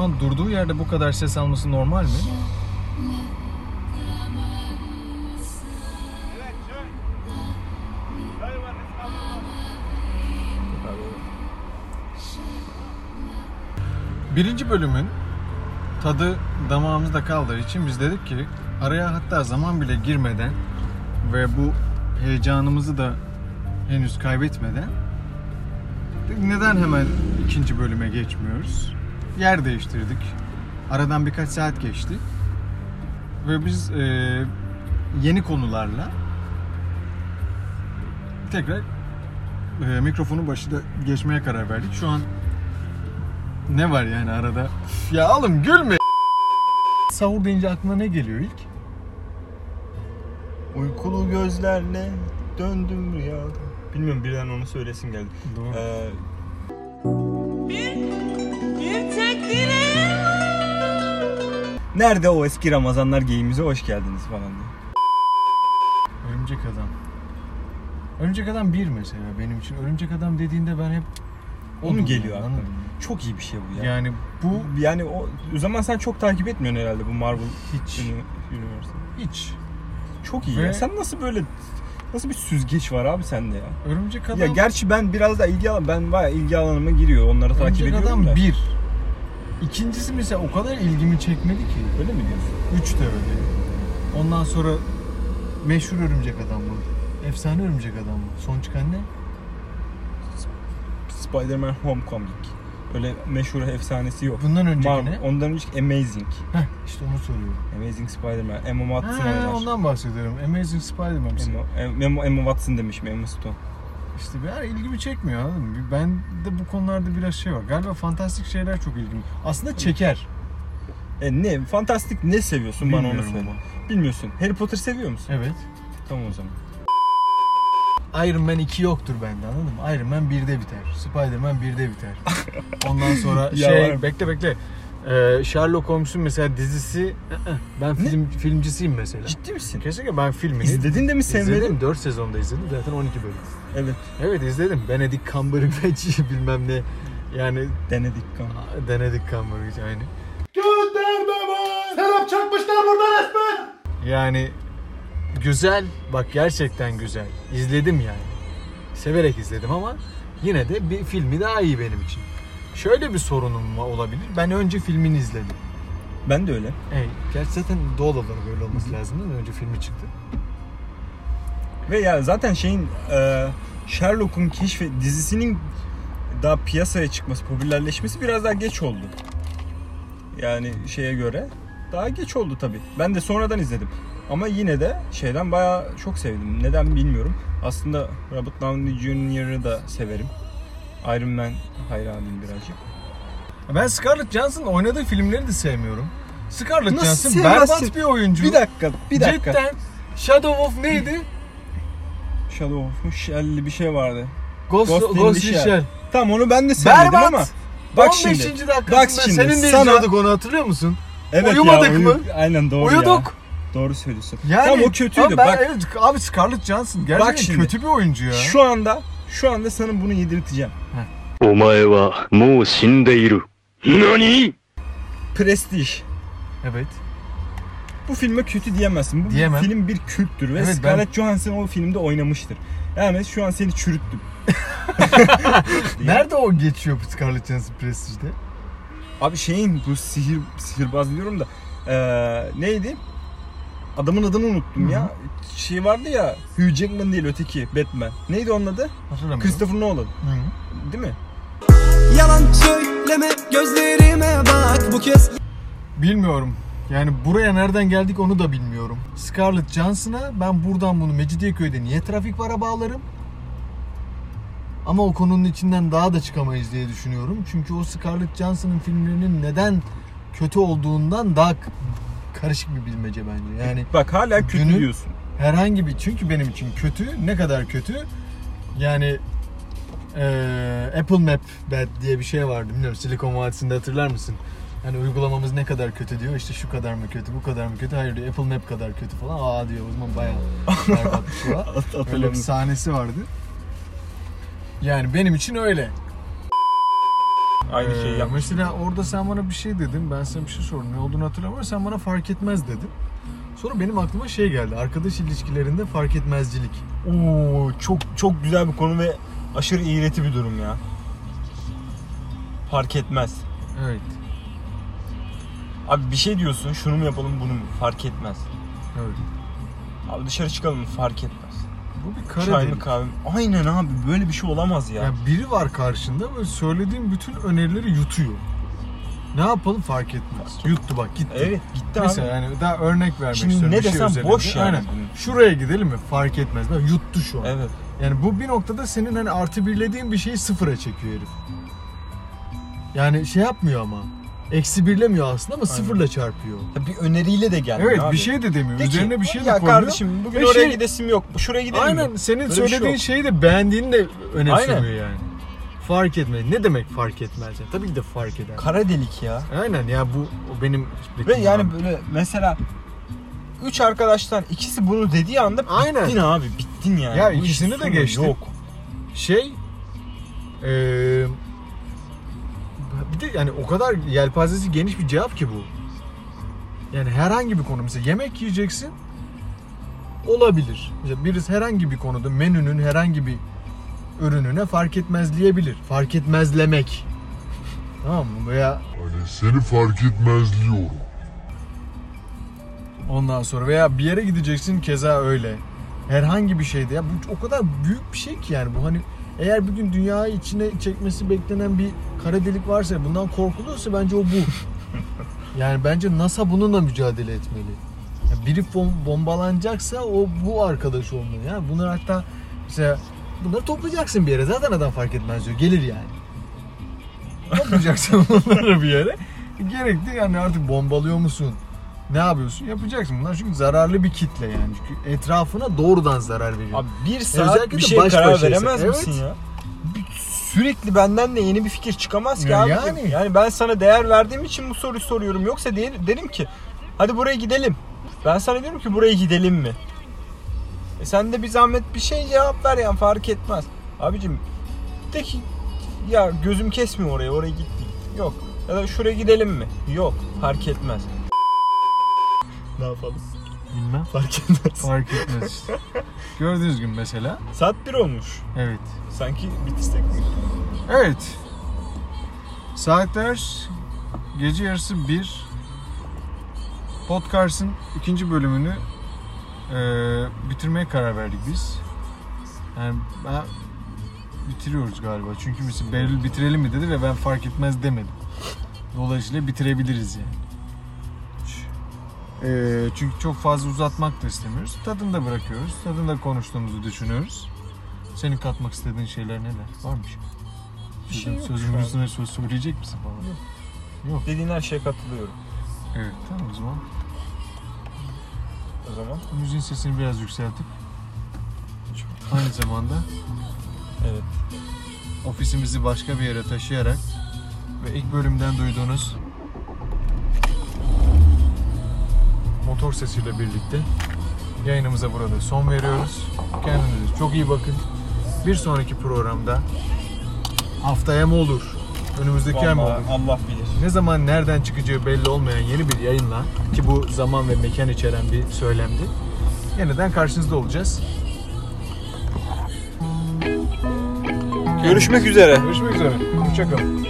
an durduğu yerde bu kadar ses alması normal mi? Birinci bölümün tadı damağımızda kaldığı için biz dedik ki araya hatta zaman bile girmeden ve bu heyecanımızı da henüz kaybetmeden neden hemen ikinci bölüme geçmiyoruz? Yer değiştirdik. Aradan birkaç saat geçti. Ve biz e, yeni konularla tekrar e, mikrofonu başında geçmeye karar verdik. Şu an ne var yani arada? Üf Ya oğlum gülme. Sahur deyince aklına ne geliyor ilk? Uykulu gözlerle döndüm rüyada. Bilmiyorum birden onu söylesim geldi. Doğru. Ee, Bir nerede o eski Ramazanlar geyimize hoş geldiniz falan diye. Örümcek Adam. Örümcek Adam bir mesela benim için. Örümcek Adam dediğinde ben hep Onu geliyor aklıma. Çok iyi bir şey bu ya. Yani bu Yani o, o zaman sen çok takip etmiyorsun herhalde bu Marvel hiç Uni- Universe'ı. hiç. Çok iyi Ve- ya. Sen nasıl böyle nasıl bir süzgeç var abi sende ya? Örümcek Adam Ya gerçi ben biraz da ilgi alan ben bayağı ilgi alanıma giriyor. Onları takip Örümcek ediyorum Adam da. bir. İkincisi mesela o kadar ilgimi çekmedi ki. Öyle mi diyorsun? Üç de öyle. Ondan sonra meşhur Örümcek Adam mı? Efsane Örümcek Adam mı? Son çıkan ne? Spider-Man Homecoming. Öyle meşhur efsanesi yok. Bundan önceki ne? ondan önceki Amazing. Heh işte onu soruyorum. Amazing Spider-Man. Emma Watson Ha, oynar. ondan bahsediyorum. Amazing Spider-Man. Emma, Emma, Emma Watson demişim, Emma Stone. İşte yani ilgimi çekmiyor anladın mı? Ben de bu konularda biraz şey var. Galiba fantastik şeyler çok ilgimi. Aslında çeker. E ne? Fantastik ne seviyorsun bana onu Bilmiyorum söyle. Bilmiyorsun. Harry Potter seviyor musun? Evet. Tamam o zaman. Iron Man 2 yoktur bende anladın mı? Iron Man 1'de biter. Spider-Man 1'de biter. Ondan sonra Ya şey var. bekle bekle. Ee, Sherlock Holmes'un mesela dizisi ben film filmcisiyim mesela. Ciddi misin? Kesinlikle ben filmini İzledin de mi sevmedin? İzledim 4 sezonda izledim zaten 12 bölüm. Evet. Evet izledim. Benedict Cumberbatch bilmem ne yani Denedik kan. Benedict Cumberbatch aynı. Gönderme var. Serap çakmışlar burada resmen. Yani güzel. Bak gerçekten güzel. İzledim yani. Severek izledim ama yine de bir filmi daha iyi benim için. Şöyle bir sorunum mu olabilir. Ben önce filmini izledim. Ben de öyle. Hey, gerçi zaten doğal olarak öyle olması lazım değil mi? Önce filmi çıktı. Ve ya zaten şeyin e, Sherlock'un keşfe dizisinin daha piyasaya çıkması, popülerleşmesi biraz daha geç oldu. Yani şeye göre daha geç oldu tabi. Ben de sonradan izledim. Ama yine de şeyden bayağı çok sevdim. Neden bilmiyorum. Aslında Robert Downey Jr.'ı da severim. Iron Man hayranıyım birazcık. Ben Scarlett Johansson'ın oynadığı filmleri de sevmiyorum. Scarlett Nasıl Johansson sevmezsin? berbat bir oyuncu. Bir dakika, bir dakika. Cidden Shadow of neydi? Shadow of Shell'li bir şey vardı. Ghost, Ghost in the Shell. Tamam onu ben de sevmedim Berbat. ama bak 15. şimdi. dakikasında bak şimdi, seninle sana- izliyorduk onu hatırlıyor musun? Evet Uyumadık ya, mı? Aynen doğru ya. Uyuduk. Doğru söylüyorsun. Yani, Tamam o kötüydü. Abi, ben, Bak evet, abi Scarlett Johansson gerçekten şimdi. kötü bir oyuncu ya. şu anda şu anda sana bunu yedirteceğim. Omae wa mou shindeiru. Nani? Prestij. Evet. Bu filme kötü diyemezsin. Bu Diyemem. film bir külttür ve Evet, ben- Scarlett Johansson o filmde oynamıştır. Yani şu an seni çürüttüm. Nerede o geçiyor Scarlett Johansson Prestige'de? Abi şeyin bu sihir sihirbaz diyorum da eee, neydi? Adamın adını unuttum Hı. ya. Şey vardı ya Hugh Jackman değil öteki Batman. Neydi onun adı? Hatırlamıyorum. Christopher Nolan. Hı. Değil mi? Yalan söyleme gözlerime bak bu kez Bilmiyorum. Yani buraya nereden geldik onu da bilmiyorum. Scarlett Johansson'a ben buradan bunu Mecidiyeköy'de niye trafik vara bağlarım? Ama o konunun içinden daha da çıkamayız diye düşünüyorum. Çünkü o Scarlett Johansson'ın filmlerinin neden kötü olduğundan daha karışık bir bilmece bence. Yani Bak hala kötü Günün- diyorsun. herhangi bir çünkü benim için kötü ne kadar kötü yani eee, Apple Map Bad diye bir şey vardı bilmiyorum Silikon Vadisi'nde hatırlar mısın? Hani uygulamamız ne kadar kötü diyor işte şu kadar mı kötü bu kadar mı kötü hayır diyor Apple Map kadar kötü falan aa diyor o zaman bayağı berbat bir şey var. Öyle bir sahnesi vardı. Yani benim için öyle. Aynı Ee, şeyi yapmış. Mesela orada sen bana bir şey dedin. Ben sana bir şey sordum. Ne olduğunu hatırlamıyorum. Sen bana fark etmez dedin. Sonra benim aklıma şey geldi. Arkadaş ilişkilerinde fark etmezcilik. Oo çok çok güzel bir konu ve aşırı iğreti bir durum ya. Fark etmez. Evet. Abi bir şey diyorsun, şunu mu yapalım, bunu mu? Fark etmez. Evet. Abi dışarı çıkalım? Fark etmez. Bu bir kara Çay mı delik. kahve mi? Aynen abi böyle bir şey olamaz ya. Yani biri var karşında ve söylediğin bütün önerileri yutuyor. Ne yapalım fark etmez. Yuttu bak gitti. Evet gitti Mesela abi. yani daha örnek vermek Şimdi istiyorum. ne bir şey desem üzerinde. boş yani. Aynen. Şuraya gidelim mi? Fark etmez. Bak yuttu şu an. Evet. Yani bu bir noktada senin hani artı birlediğin bir şeyi sıfıra çekiyor herif. Yani şey yapmıyor ama. Eksi birlemiyor aslında ama sıfırla çarpıyor. Ya bir öneriyle de gelmiyor Evet abi. bir şey de demiyor. De ki, Üzerine bir şey de ya koyuyor. kardeşim bugün Ve oraya şey- gidesim yok. Şuraya gidelim Aynen mi? senin Böyle bir şey söylediğin yok. şeyi de beğendiğini de öne Aynen. sürüyor yani. Fark etmez. Ne demek fark etmez? Yani tabii ki de fark eder. Kara delik ya. Aynen ya bu o benim Ve yani böyle mesela üç arkadaştan ikisi bunu dediği anda Aynen. bittin abi bittin yani. Ya Bu işin ikisini de sonu geçtim. Yok. şey eee bir de yani o kadar yelpazesi geniş bir cevap ki bu. Yani herhangi bir konu mesela yemek yiyeceksin olabilir. Mesela birisi herhangi bir konuda menünün herhangi bir ürününe fark etmezleyebilir. Fark etmezlemek. Tamam mı? Veya Hani seni fark etmezliyorum. ondan sonra veya bir yere gideceksin keza öyle. Herhangi bir şeyde ya bu o kadar büyük bir şey ki yani bu hani eğer bir gün dünyayı içine çekmesi beklenen bir kara delik varsa bundan korkuluyorsa bence o bu. yani bence NASA bununla mücadele etmeli. Ya biri bom- bombalanacaksa o bu arkadaş olmalı. Yani bunlar hatta mesela bunları toplayacaksın bir yere. Zaten adam fark etmez diyor. Gelir yani. Toplayacaksın bunları bir yere. Gerekli yani artık bombalıyor musun? Ne yapıyorsun? Yapacaksın. Bunlar çünkü zararlı bir kitle yani. Çünkü etrafına doğrudan zarar veriyor. Abi bir saat Özellikle bir şey baş karar başaysa. veremez Evet. misin ya? Sürekli benden de yeni bir fikir çıkamaz ki Ya abi. yani. Yani. ben sana değer verdiğim için bu soruyu soruyorum. Yoksa de- derim ki hadi buraya gidelim. Ben sana diyorum ki buraya gidelim mi? E sen de bir zahmet bir şey cevap ver yani fark etmez. Abicim de ki ya gözüm kesmiyor oraya oraya gittik. Yok. Ya da şuraya gidelim mi? Yok. Fark etmez. Ne yapalım? Bilmem. Fark etmez. Fark etmez işte. Gördüğünüz gün mesela. Saat 1 olmuş. Evet. Sanki bitirsek mi? Evet. Saatler gece yarısı 1. Podcast'ın ikinci bölümünü eee, bitirmeye karar verdik biz. Yani ben bitiriyoruz galiba. Çünkü mesela Behlül bitirelim mi dedi ve ben fark etmez demedim. Dolayısıyla bitirebiliriz yani. Eee, çünkü çok fazla uzatmak da istemiyoruz. Tadını da bırakıyoruz. Tadında konuştuğumuzu düşünüyoruz. Senin katmak istediğin şeyler neler? Var mı bir şey? Bir şey yok Sözümün şu üstüne söz söyleyecek misin falan? Yok. Dediğin her şeye katılıyorum. Evet tamam o zaman. O zaman Müziğin sesini biraz yükseltip aynı zamanda evet. ofisimizi başka bir yere taşıyarak ve ilk bölümden duyduğunuz motor sesiyle birlikte yayınımıza burada son veriyoruz. Kendinize çok iyi bakın. Bir sonraki programda haftaya mı olur? Önümüzdeki ay mı olur? Vallahi Allah bilir. Ne zaman nereden çıkacağı belli olmayan yeni bir yayınla ki bu zaman ve mekan içeren bir söylemdi. Yeniden karşınızda olacağız. Görüşmek üzere. Görüşmek üzere. Hoşçakalın.